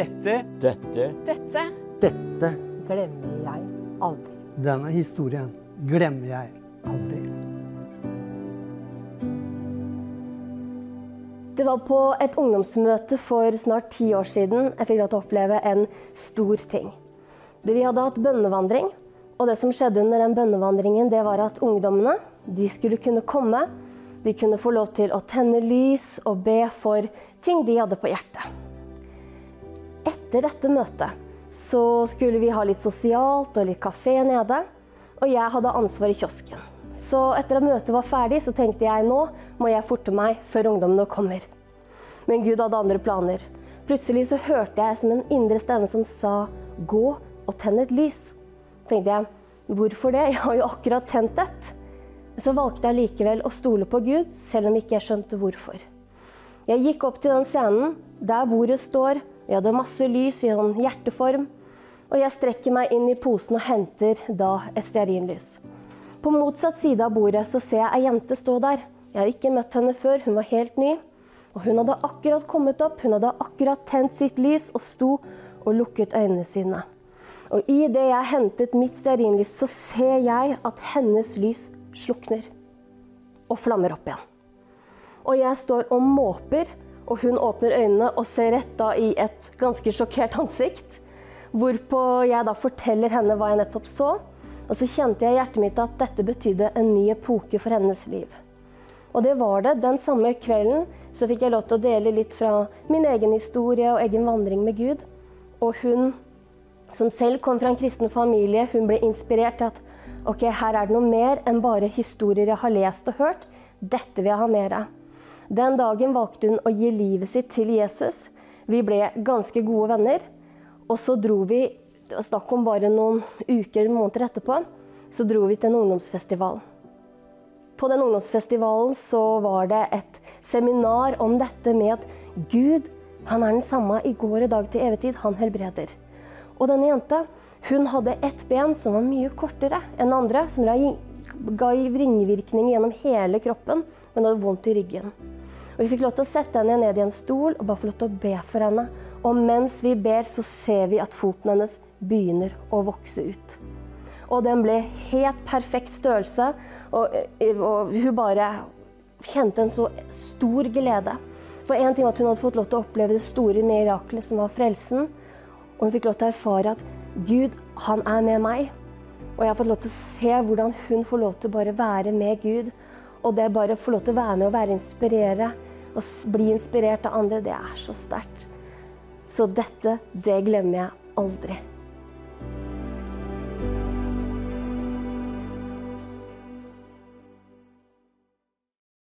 Dette Dette Dette Dette glemmer jeg aldri. Denne historien glemmer jeg aldri. Det var på et ungdomsmøte for snart ti år siden jeg fikk lov til å oppleve en stor ting. Det vi hadde hatt bønnevandring, og det som skjedde under den bønnevandringen, det var at ungdommene de skulle kunne komme. De kunne få lov til å tenne lys og be for ting de hadde på hjertet. Etter dette møtet så skulle vi ha litt sosialt og litt kafé nede. Og jeg hadde ansvar i kiosken. Så etter at møtet var ferdig, så tenkte jeg nå må jeg forte meg før ungdommene kommer. Men Gud hadde andre planer. Plutselig så hørte jeg som en indre stemme som sa 'gå og tenn et lys'. tenkte jeg hvorfor det? Jeg har jo akkurat tent et. Så valgte jeg likevel å stole på Gud, selv om ikke jeg skjønte hvorfor. Jeg gikk opp til den scenen, der bordet står. Jeg hadde masse lys i en hjerteform. Og jeg strekker meg inn i posen og henter da et stearinlys. På motsatt side av bordet så ser jeg ei jente stå der. Jeg har ikke møtt henne før, hun var helt ny. Og hun hadde akkurat kommet opp, hun hadde akkurat tent sitt lys og sto og lukket øynene sine. Og idet jeg hentet mitt stearinlys, så ser jeg at hennes lys slukner og flammer opp igjen. Og jeg står og måper, og hun åpner øynene og ser rett da i et ganske sjokkert ansikt. Hvorpå jeg da forteller henne hva jeg nettopp så. Og så kjente jeg i hjertet mitt at dette betydde en ny epoke for hennes liv. Og det var det. Den samme kvelden så fikk jeg lov til å dele litt fra min egen historie og egen vandring med Gud. Og hun som selv kom fra en kristen familie, hun ble inspirert til at ok, her er det noe mer enn bare historier jeg har lest og hørt. Dette vil jeg ha mer av. Den dagen valgte hun å gi livet sitt til Jesus. Vi ble ganske gode venner. Og så dro vi, snakk om bare noen uker måneder etterpå, så dro vi til en ungdomsfestival. På den ungdomsfestivalen så var det et seminar om dette med at Gud han er den samme i går og dag til evig tid. Han helbreder. Og denne jenta hun hadde ett ben som var mye kortere enn andre, som ga ringvirkninger gjennom hele kroppen, men hadde vondt i ryggen. Og Vi fikk lov til å sette henne ned i en stol og bare få lov til å be for henne. Og mens vi ber, så ser vi at foten hennes begynner å vokse ut. Og den ble helt perfekt størrelse, og, og hun bare kjente en så stor glede. For én ting var at hun hadde fått lov til å oppleve det store mirakelet som var frelsen. Og hun fikk lov til å erfare at Gud, han er med meg. Og jeg har fått lov til å se hvordan hun får lov til å bare være med Gud. Og det bare å få lov til å være med og være inspirere, og bli inspirert av andre, det er så sterkt. Så dette, det glemmer jeg aldri.